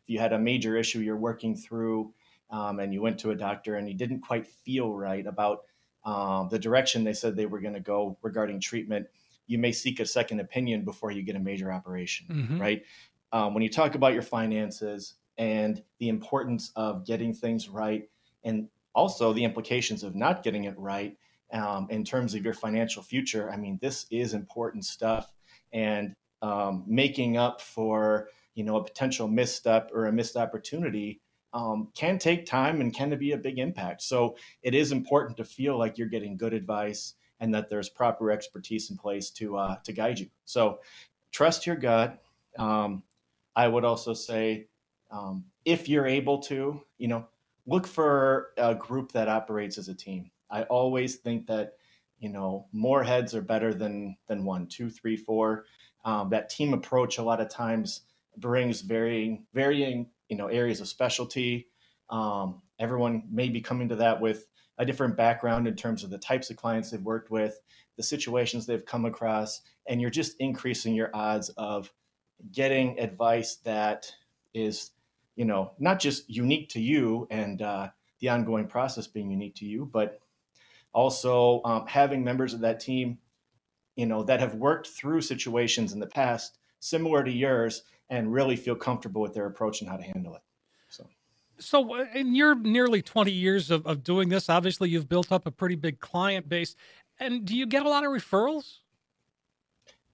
if you had a major issue you're working through, um, and you went to a doctor and you didn't quite feel right about um, the direction they said they were going to go regarding treatment, you may seek a second opinion before you get a major operation, mm-hmm. right? Um, when you talk about your finances and the importance of getting things right and also the implications of not getting it right um, in terms of your financial future. I mean, this is important stuff, and um, making up for you know a potential misstep or a missed opportunity um, can take time and can be a big impact. So it is important to feel like you're getting good advice and that there's proper expertise in place to uh, to guide you. So trust your gut. Um, I would also say um, if you're able to, you know, look for a group that operates as a team. I always think that you know more heads are better than than one, two, three, four. Um, that team approach a lot of times brings varying varying you know areas of specialty. Um, everyone may be coming to that with a different background in terms of the types of clients they've worked with, the situations they've come across, and you're just increasing your odds of getting advice that is you know, not just unique to you and uh, the ongoing process being unique to you, but also um, having members of that team, you know, that have worked through situations in the past similar to yours and really feel comfortable with their approach and how to handle it. So. So, uh, in your nearly 20 years of, of doing this, obviously you've built up a pretty big client base. And do you get a lot of referrals?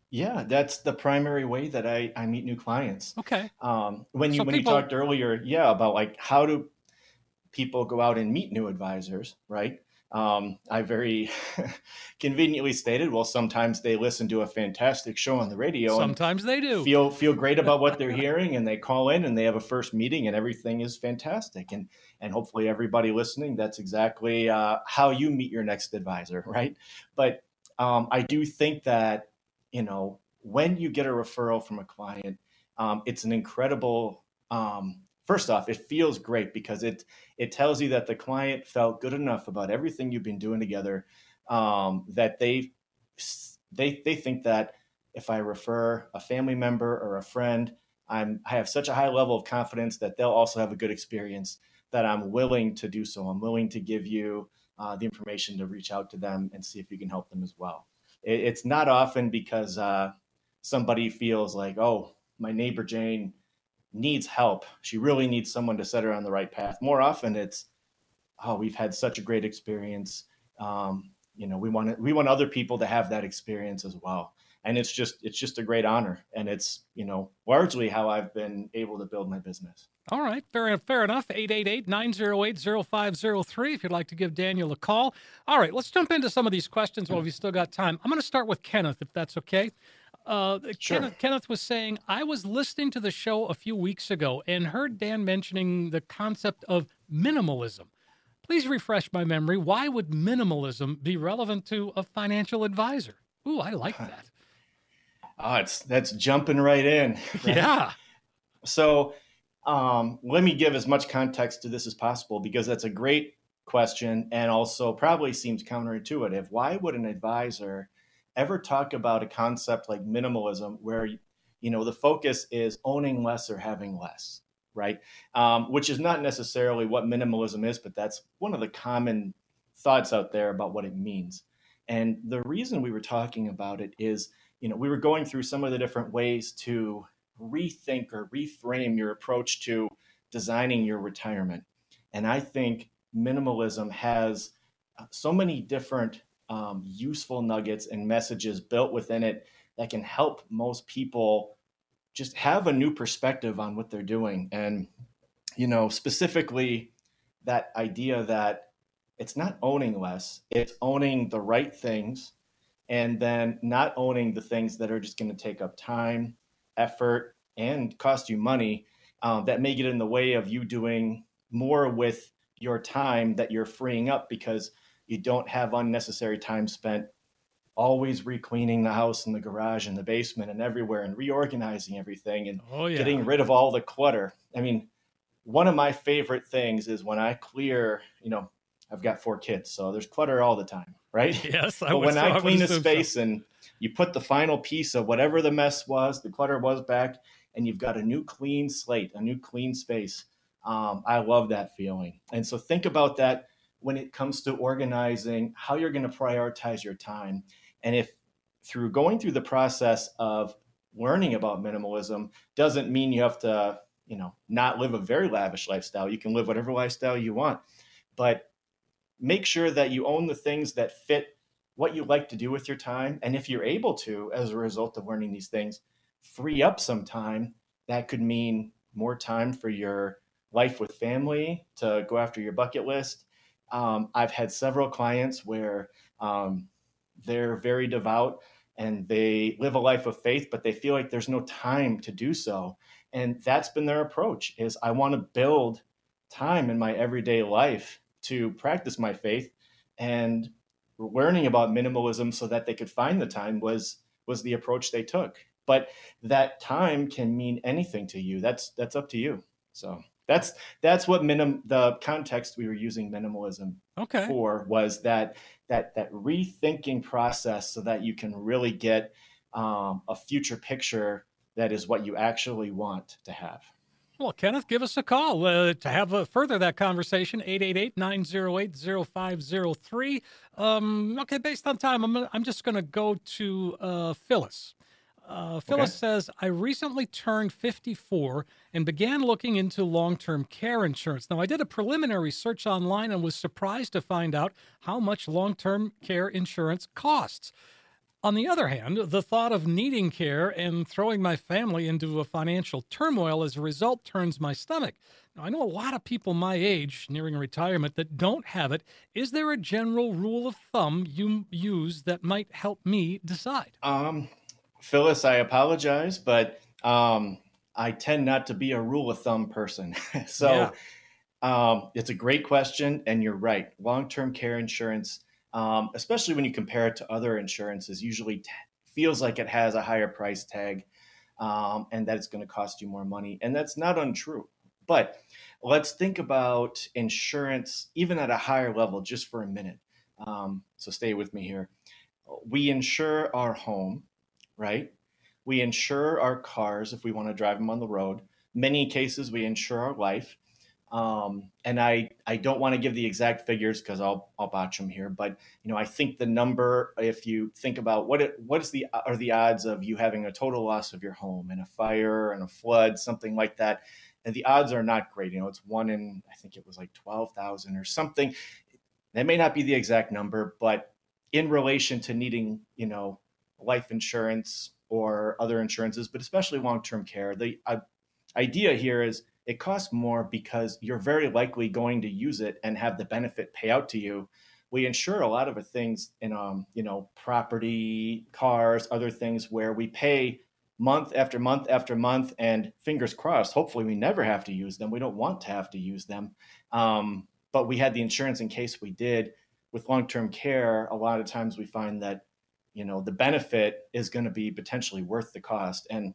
Yeah, that's the primary way that I, I meet new clients. Okay. Um, when you so when people... you talked earlier, yeah, about like how do people go out and meet new advisors, right? Um, I very [laughs] conveniently stated, well, sometimes they listen to a fantastic show on the radio. Sometimes they do feel feel great about what they're [laughs] hearing, and they call in and they have a first meeting, and everything is fantastic. And and hopefully everybody listening, that's exactly uh, how you meet your next advisor, [laughs] right? But um, I do think that you know, when you get a referral from a client, um, it's an incredible. Um, first off, it feels great because it it tells you that the client felt good enough about everything you've been doing together um, that they they they think that if I refer a family member or a friend, I'm I have such a high level of confidence that they'll also have a good experience that I'm willing to do so. I'm willing to give you uh, the information to reach out to them and see if you can help them as well. It, it's not often because uh, somebody feels like, oh, my neighbor Jane needs help. She really needs someone to set her on the right path. More often, it's, oh, we've had such a great experience. Um, you know, we want to, we want other people to have that experience as well. And it's just it's just a great honor. And it's you know largely how i've been able to build my business. All right. Fair, fair enough. 888-908-0503 if you'd like to give daniel a call. All right. Let's jump into some of these questions while we've still got time. I'm going to start with kenneth if that's okay uh, sure. Kenneth, Kenneth was saying, I was listening to the show a few weeks ago and heard Dan mentioning the concept of minimalism. Please refresh my memory. Why would minimalism be relevant to a financial advisor? Ooh, I like that. Oh, it's that's jumping right in. [laughs] Right? Yeah. So um, let me give as much context to this as possible because that's a great question and also probably seems counterintuitive. Why would an advisor ever talk about a concept like minimalism where you know the focus is owning less or having less, right? Um, which is not necessarily what minimalism is, but that's one of the common thoughts out there about what it means. And the reason we were talking about it is you know, we were going through some of the different ways to rethink or reframe your approach to designing your retirement. And I think minimalism has so many different um, useful nuggets and messages built within it that can help most people just have a new perspective on what they're doing. And, you know, specifically that idea that it's not owning less, it's owning the right things and then not owning the things that are just going to take up time, effort, and cost you money um, that may get in the way of you doing more with your time that you're freeing up because you don't have unnecessary time spent always re-cleaning the house and the garage and the basement and everywhere and reorganizing everything and oh, yeah. getting rid of all the clutter. I mean, one of my favorite things is when I clear, you know, I've got four kids, so there's clutter all the time, right? [laughs] Yes. I but when I clean the space so. and you put the final piece of whatever the mess was, the clutter was back, and you've got a new clean slate, a new clean space. Um, I love that feeling. And so think about that when it comes to organizing how you're going to prioritize your time. And if through going through the process of learning about minimalism doesn't mean you have to, you know, not live a very lavish lifestyle. You can live whatever lifestyle you want. But make sure that you own the things that fit what you like to do with your time. And if you're able to, as a result of learning these things, free up some time, that could mean more time for your life with family to go after your bucket list. Um, I've had several clients where um, they're very devout and they live a life of faith, but they feel like there's no time to do so. And that's been their approach is I want to build time in my everyday life to practice my faith. And learning about minimalism so that they could find the time was was the approach they took. But that time can mean anything to you. That's that's up to you. So that's that's what minim the context we were using minimalism okay. for was that that that rethinking process so that you can really get um, a future picture that is what you actually want to have well, Kenneth, give us a call uh, to have a, further that conversation. 888-908-0503. Um, okay, based on time, I'm, I'm just going to go to uh, Phyllis. Uh, Phyllis okay. says, I recently turned 54 and began looking into long term care insurance. Now, I did a preliminary search online and was surprised to find out how much long term care insurance costs. On the other hand, the thought of needing care and throwing my family into a financial turmoil as a result turns my stomach. Now, I know a lot of people my age, nearing retirement, that don't have it. Is there a general rule of thumb you use that might help me decide? Um, Phyllis, I apologize, but um, I tend not to be a rule of thumb person. [laughs] so yeah. um, it's a great question, and you're right. Long term care insurance um, especially when you compare it to other insurances, usually t- feels like it has a higher price tag um, and that it's going to cost you more money. And that's not untrue. But let's think about insurance even at a higher level just for a minute. Um, so stay with me here. We insure our home, right? We insure our cars if we want to drive them on the road. Many cases, we insure our life. Um, and I, I don't want to give the exact figures because I'll, I'll botch them here. But you know, I think the number, if you think about what it, what is the are the odds of you having a total loss of your home in a fire and a flood, something like that, and the odds are not great. You know, it's one in I think it was like twelve thousand or something. That may not be the exact number, but in relation to needing, you know, life insurance or other insurances, but especially long term care, the uh, idea here is it costs more because you're very likely going to use it and have the benefit pay out to you. We insure a lot of things in, um, you know, property, cars, other things where we pay month after month after month, and fingers crossed, hopefully we never have to use them. We don't want to have to use them, um, but we had the insurance in case we did. With long-term care, a lot of times we find that, you know, the benefit is going to be potentially worth the cost, and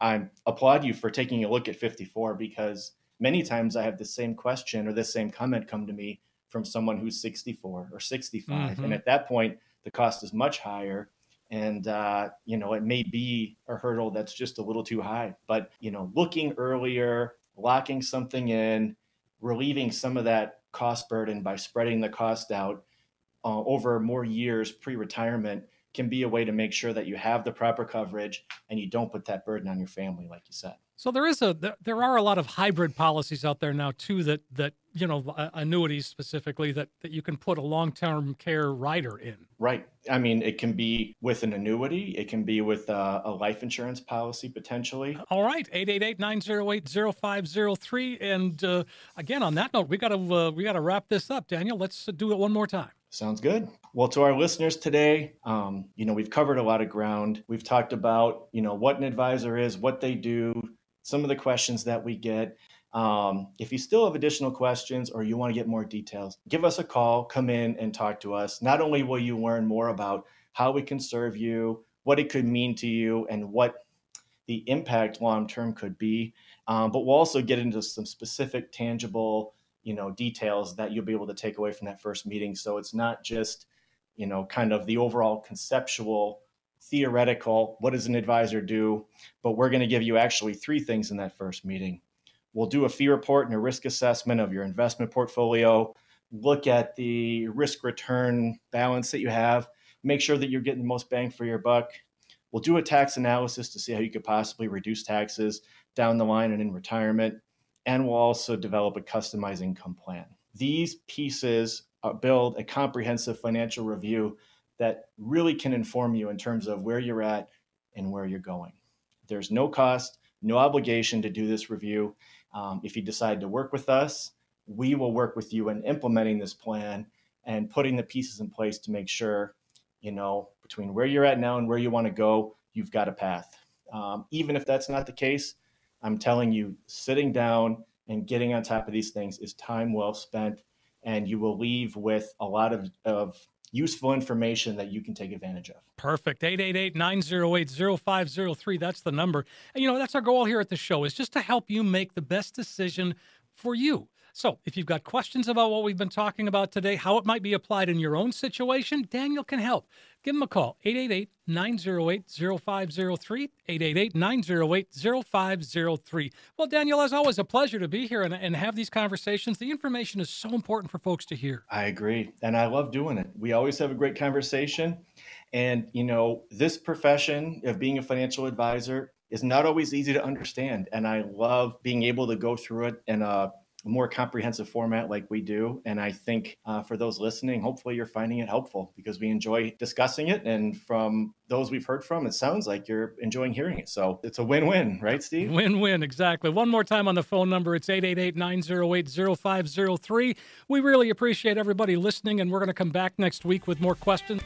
I applaud you for taking a look at 54 because many times I have the same question or the same comment come to me from someone who's 64 or 65. Mm-hmm. And at that point, the cost is much higher. And, uh, you know, it may be a hurdle that's just a little too high. But, you know, looking earlier, locking something in, relieving some of that cost burden by spreading the cost out uh, over more years pre retirement can be a way to make sure that you have the proper coverage and you don't put that burden on your family, like you said. So there is a there are a lot of hybrid policies out there now too that that you know annuities specifically that that you can put a long term care rider in. Right. I mean, it can be with an annuity. It can be with a, a life insurance policy potentially. All right, 888-908-0503. And uh, again, on that note, we got to uh, we got to wrap this up. Daniel, let's do it one more time. Sounds good. Well, to our listeners today, um, you know, we've covered a lot of ground. We've talked about, you know, what an advisor is, what they do, some of the questions that we get. Um, if you still have additional questions or you want to get more details, give us a call, come in and talk to us. Not only will you learn more about how we can serve you, what it could mean to you, and what the impact long term could be, um, but we'll also get into some specific, tangible you know details that you'll be able to take away from that first meeting so it's not just you know kind of the overall conceptual theoretical what does an advisor do? But we're going to give you actually three things in that first meeting. We'll do a fee report and a risk assessment of your investment portfolio. Look at the risk return balance that you have. Make sure that you're getting the most bang for your buck. We'll do a tax analysis to see how you could possibly reduce taxes down the line and in retirement. And we'll also develop a customized income plan. These pieces uh, build a comprehensive financial review that really can inform you in terms of where you're at and where you're going. There's no cost, no obligation to do this review. Um, if you decide to work with us, we will work with you in implementing this plan and putting the pieces in place to make sure, you know, between where you're at now and where you want to go, you've got a path. Um, even if that's not the case, I'm telling you, sitting down and getting on top of these things is time well spent, and you will leave with a lot of, of useful information that you can take advantage of. Perfect. 888-908-0503. That's the number. And you know, that's our goal here at the show is just to help you make the best decision for you. So, if you've got questions about what we've been talking about today, how it might be applied in your own situation, Daniel can help. Give him a call, 888 908 0503. 888 908 0503. Well, Daniel, as always, a pleasure to be here and, and have these conversations. The information is so important for folks to hear. I agree. And I love doing it. We always have a great conversation. And, you know, this profession of being a financial advisor is not always easy to understand. And I love being able to go through it in a more comprehensive format like we do. And I think uh, for those listening, hopefully you're finding it helpful because we enjoy discussing it. And from those we've heard from, it sounds like you're enjoying hearing it. So it's a win win, right, Steve? Win win, exactly. One more time on the phone number it's 888 908 0503. We really appreciate everybody listening, and we're going to come back next week with more questions.